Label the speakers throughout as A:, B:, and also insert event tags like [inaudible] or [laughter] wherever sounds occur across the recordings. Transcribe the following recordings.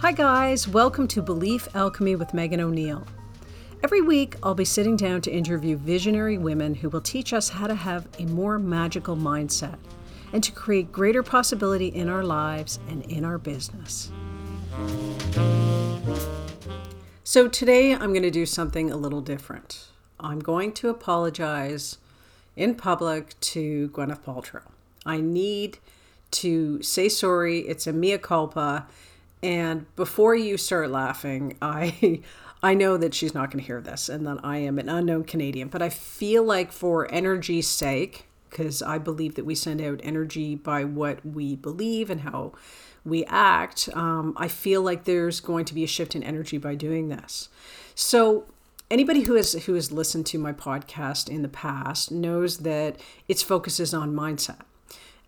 A: Hi, guys. Welcome to Belief Alchemy with Megan O'Neill. Every week, I'll be sitting down to interview visionary women who will teach us how to have a more magical mindset and to create greater possibility in our lives and in our business. So, today I'm going to do something a little different. I'm going to apologize in public to Gwyneth Paltrow. I need to say sorry. It's a mea culpa. And before you start laughing, I [laughs] I know that she's not going to hear this and that I am an unknown Canadian, but I feel like for energy's sake, because I believe that we send out energy by what we believe and how we act, um, I feel like there's going to be a shift in energy by doing this. So anybody who has who has listened to my podcast in the past knows that its focus is on mindset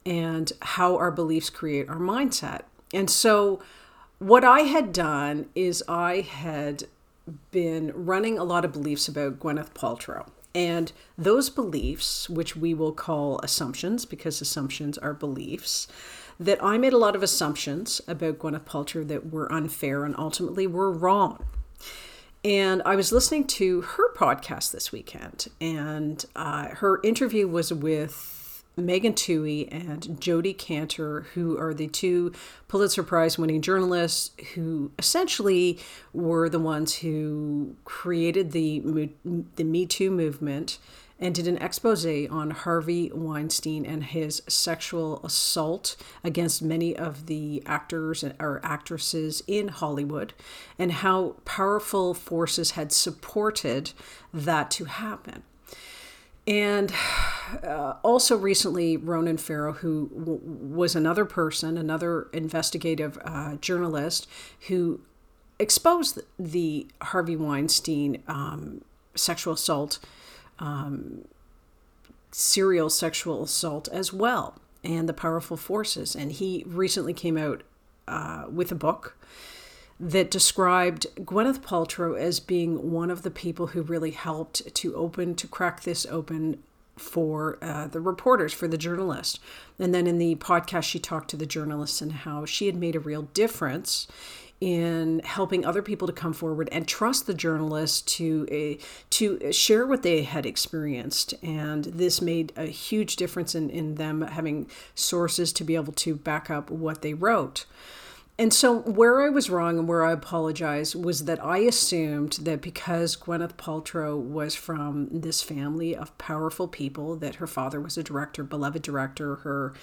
A: and how our beliefs create our mindset. And so what I had done is I had been running a lot of beliefs about Gwyneth Paltrow. And those beliefs, which we will call assumptions because assumptions are beliefs, that I made a lot of assumptions about Gwyneth Paltrow that were unfair and ultimately were wrong. And I was listening to her podcast this weekend, and uh, her interview was with Megan Twohey and Jodi Kantor, who are the two Pulitzer Prize winning journalists who essentially were the ones who created the, the Me Too movement and did an expose on Harvey Weinstein and his sexual assault against many of the actors or actresses in Hollywood and how powerful forces had supported that to happen. And [sighs] uh, also recently, Ronan Farrow, who w- was another person, another investigative uh, journalist, who exposed the Harvey Weinstein um, sexual assault, um, serial sexual assault as well, and the powerful forces. And he recently came out uh, with a book that described Gwyneth Paltrow as being one of the people who really helped to open, to crack this open for uh, the reporters, for the journalists. And then in the podcast, she talked to the journalists and how she had made a real difference in helping other people to come forward and trust the journalists to uh, to share what they had experienced and this made a huge difference in, in them having sources to be able to back up what they wrote and so, where I was wrong and where I apologize was that I assumed that because Gwyneth Paltrow was from this family of powerful people, that her father was a director, beloved director, her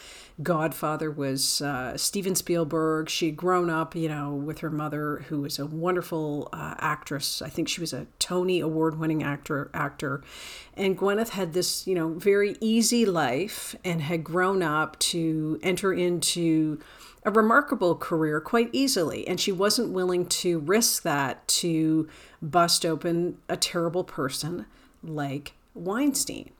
A: godfather was uh, Steven Spielberg. She had grown up, you know, with her mother, who was a wonderful uh, actress. I think she was a Tony Award-winning actor. Actor, and Gwyneth had this, you know, very easy life and had grown up to enter into a remarkable career quite easily, and she wasn't willing to risk that to bust open a terrible person like Weinstein.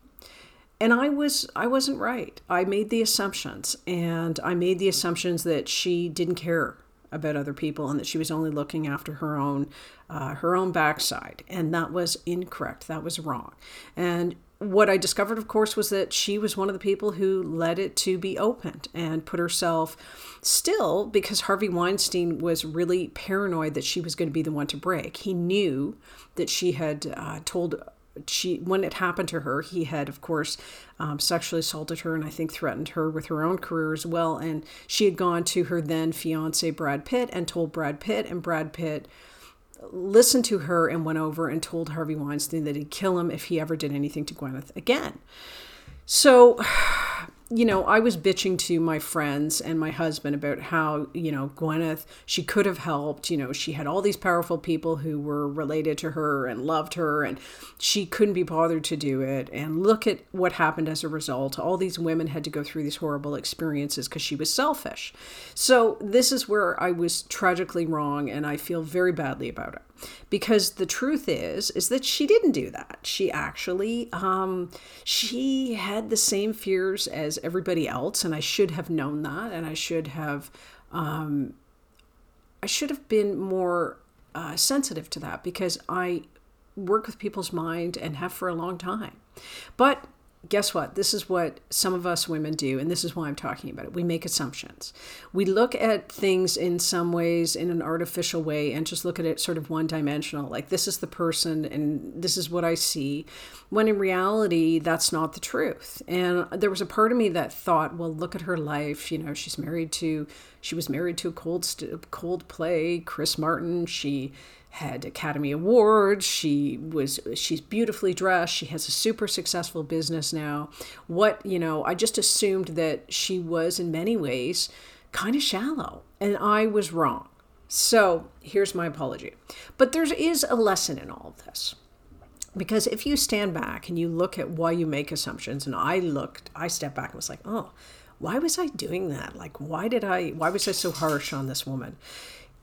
A: And I was I wasn't right. I made the assumptions and I made the assumptions that she didn't care about other people and that she was only looking after her own uh, her own backside and that was incorrect that was wrong and what I discovered, of course, was that she was one of the people who led it to be opened and put herself still because Harvey Weinstein was really paranoid that she was going to be the one to break. He knew that she had uh, told she when it happened to her he had of course um, sexually assaulted her and i think threatened her with her own career as well and she had gone to her then fiance brad pitt and told brad pitt and brad pitt listened to her and went over and told Harvey Weinstein that he'd kill him if he ever did anything to Gwyneth again. So you know, I was bitching to my friends and my husband about how, you know, Gwyneth, she could have helped. You know, she had all these powerful people who were related to her and loved her, and she couldn't be bothered to do it. And look at what happened as a result. All these women had to go through these horrible experiences because she was selfish. So, this is where I was tragically wrong, and I feel very badly about it because the truth is is that she didn't do that. She actually um, she had the same fears as everybody else and i should have known that and i should have um, i should have been more uh, sensitive to that because i work with people's mind and have for a long time. But guess what? This is what some of us women do, and this is why I'm talking about it. We make assumptions. We look at things in some ways in an artificial way and just look at it sort of one dimensional, like this is the person and this is what I see, when in reality, that's not the truth. And there was a part of me that thought, well, look at her life. You know, she's married to, she was married to a cold, Coldplay, Chris Martin. She had Academy Awards. She was she's beautifully dressed. She has a super successful business now. What, you know, I just assumed that she was in many ways kind of shallow and I was wrong. So, here's my apology. But there is a lesson in all of this. Because if you stand back and you look at why you make assumptions, and I looked, I stepped back and was like, oh, why was I doing that? Like, why did I, why was I so harsh on this woman?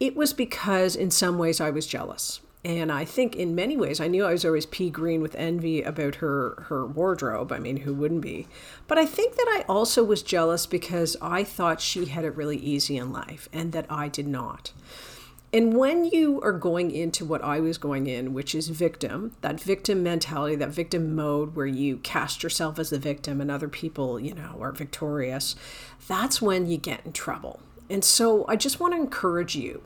A: It was because in some ways I was jealous. And I think in many ways I knew I was always pea green with envy about her her wardrobe. I mean, who wouldn't be? But I think that I also was jealous because I thought she had it really easy in life and that I did not. And when you are going into what I was going in, which is victim, that victim mentality, that victim mode where you cast yourself as the victim and other people, you know, are victorious, that's when you get in trouble. And so I just want to encourage you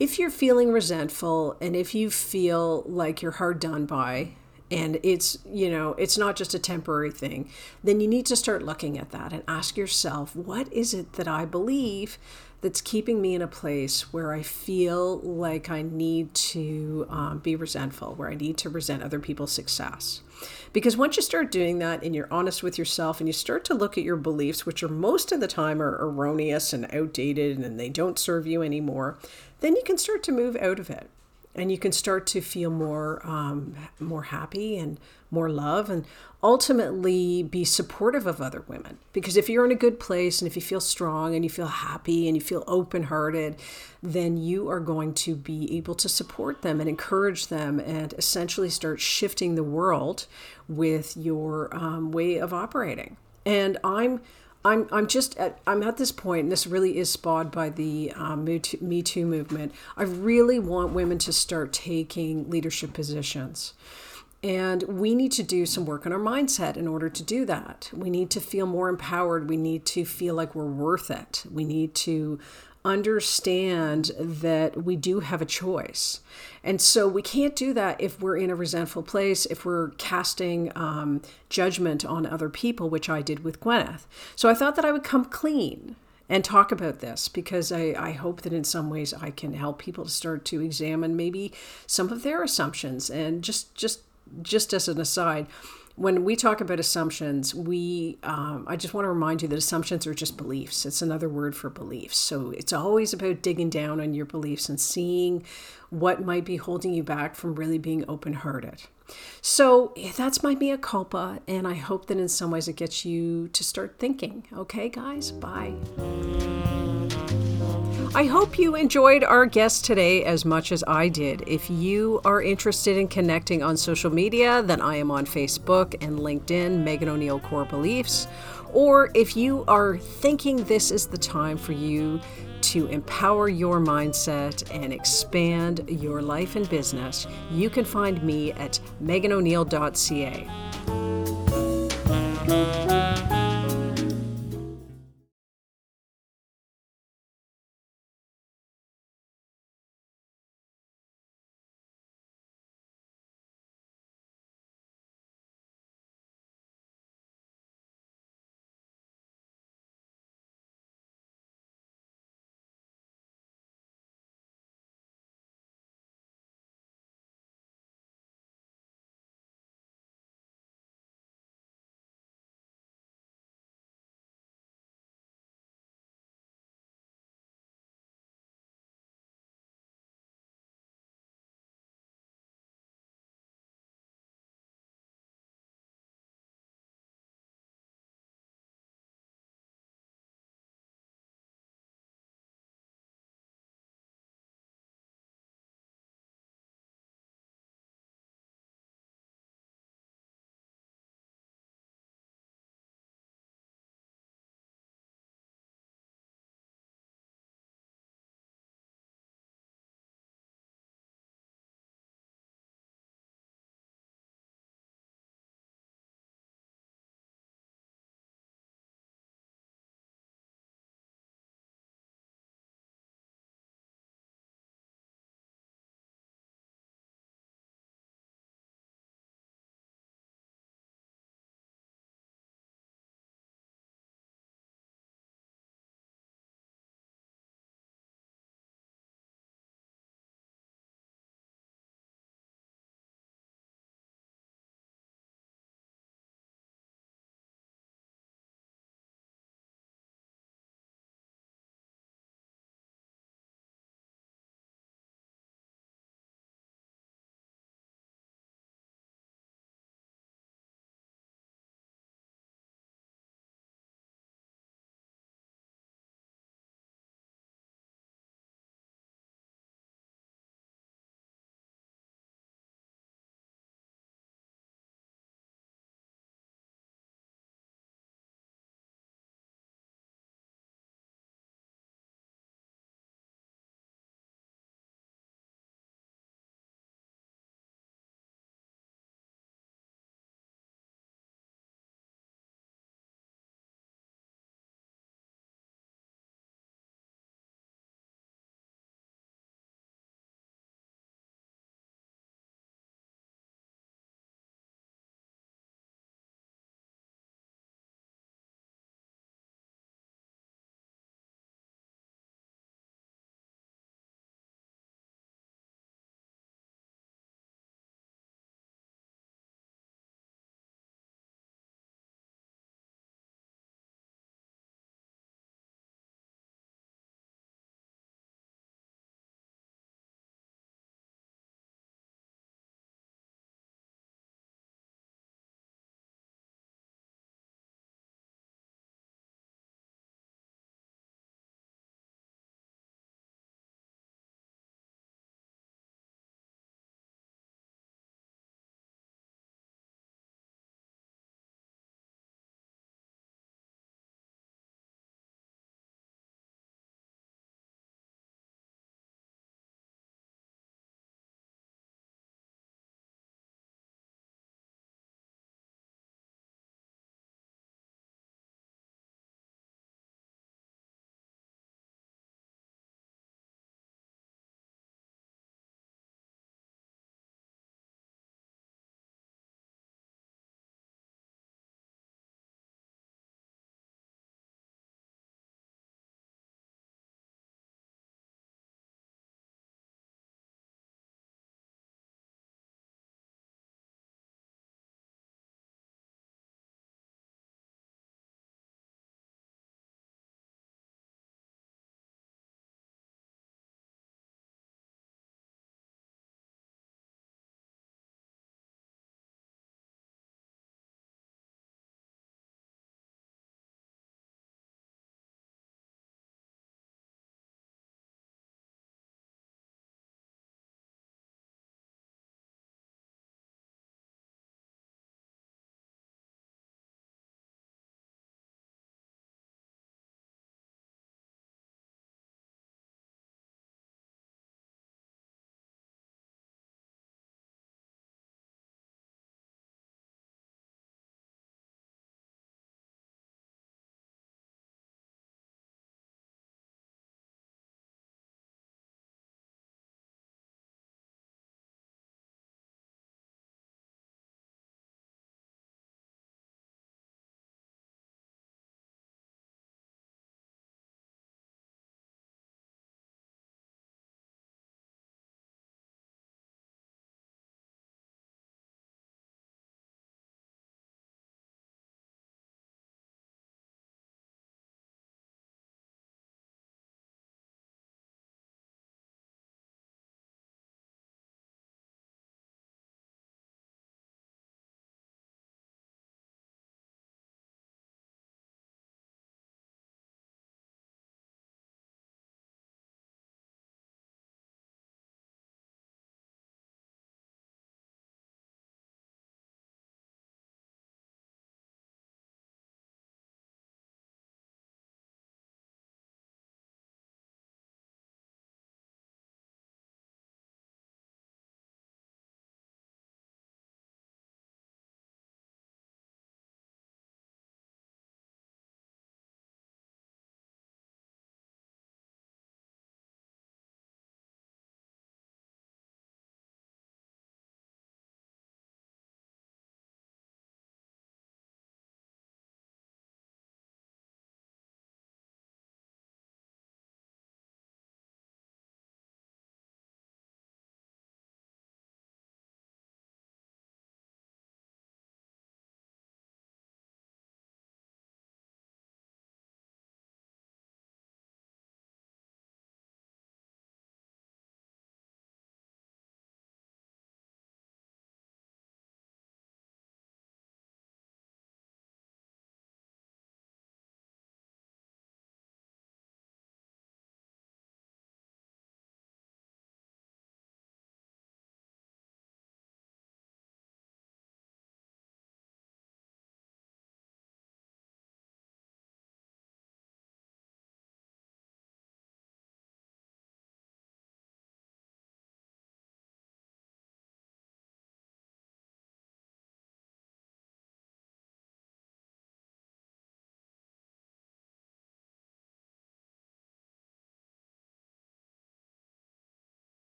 A: if you're feeling resentful and if you feel like you're hard done by, and it's you know it's not just a temporary thing then you need to start looking at that and ask yourself what is it that i believe that's keeping me in a place where I feel like I need to um, be resentful, where I need to resent other people's success. Because once you start doing that and you're honest with yourself and you start to look at your beliefs, which are most of the time are erroneous and outdated and they don't serve you anymore, then you can start to move out of it and you can start to feel more um, more happy and more love and ultimately be supportive of other women. Because if you're in a good place and if you feel strong and you feel happy and you feel open-hearted then you are going to be able to support them and encourage them and essentially start shifting the world with your um, way of operating. And i'm I'm I'm just at I'm at this point, and this really is spawned by the um, Me, Too, Me Too movement. I really want women to start taking leadership positions. And we need to do some work on our mindset in order to do that. We need to feel more empowered. We need to feel like we're worth it. We need to understand that we do have a choice. And so we can't do that if we're in a resentful place, if we're casting um, judgment on other people, which I did with Gwyneth. So I thought that I would come clean and talk about this because I, I hope that in some ways I can help people to start to examine maybe some of their assumptions and just just just as an aside when we talk about assumptions, we um, I just want to remind you that assumptions are just beliefs. It's another word for beliefs. So it's always about digging down on your beliefs and seeing what might be holding you back from really being open-hearted. So that's my mea culpa, and I hope that in some ways it gets you to start thinking. Okay, guys, bye. I hope you enjoyed our guest today as much as I did. If you are interested in connecting on social media, then I am on Facebook and LinkedIn, Megan O'Neill Core Beliefs. Or if you are thinking this is the time for you to empower your mindset and expand your life and business, you can find me at meganoneil.ca.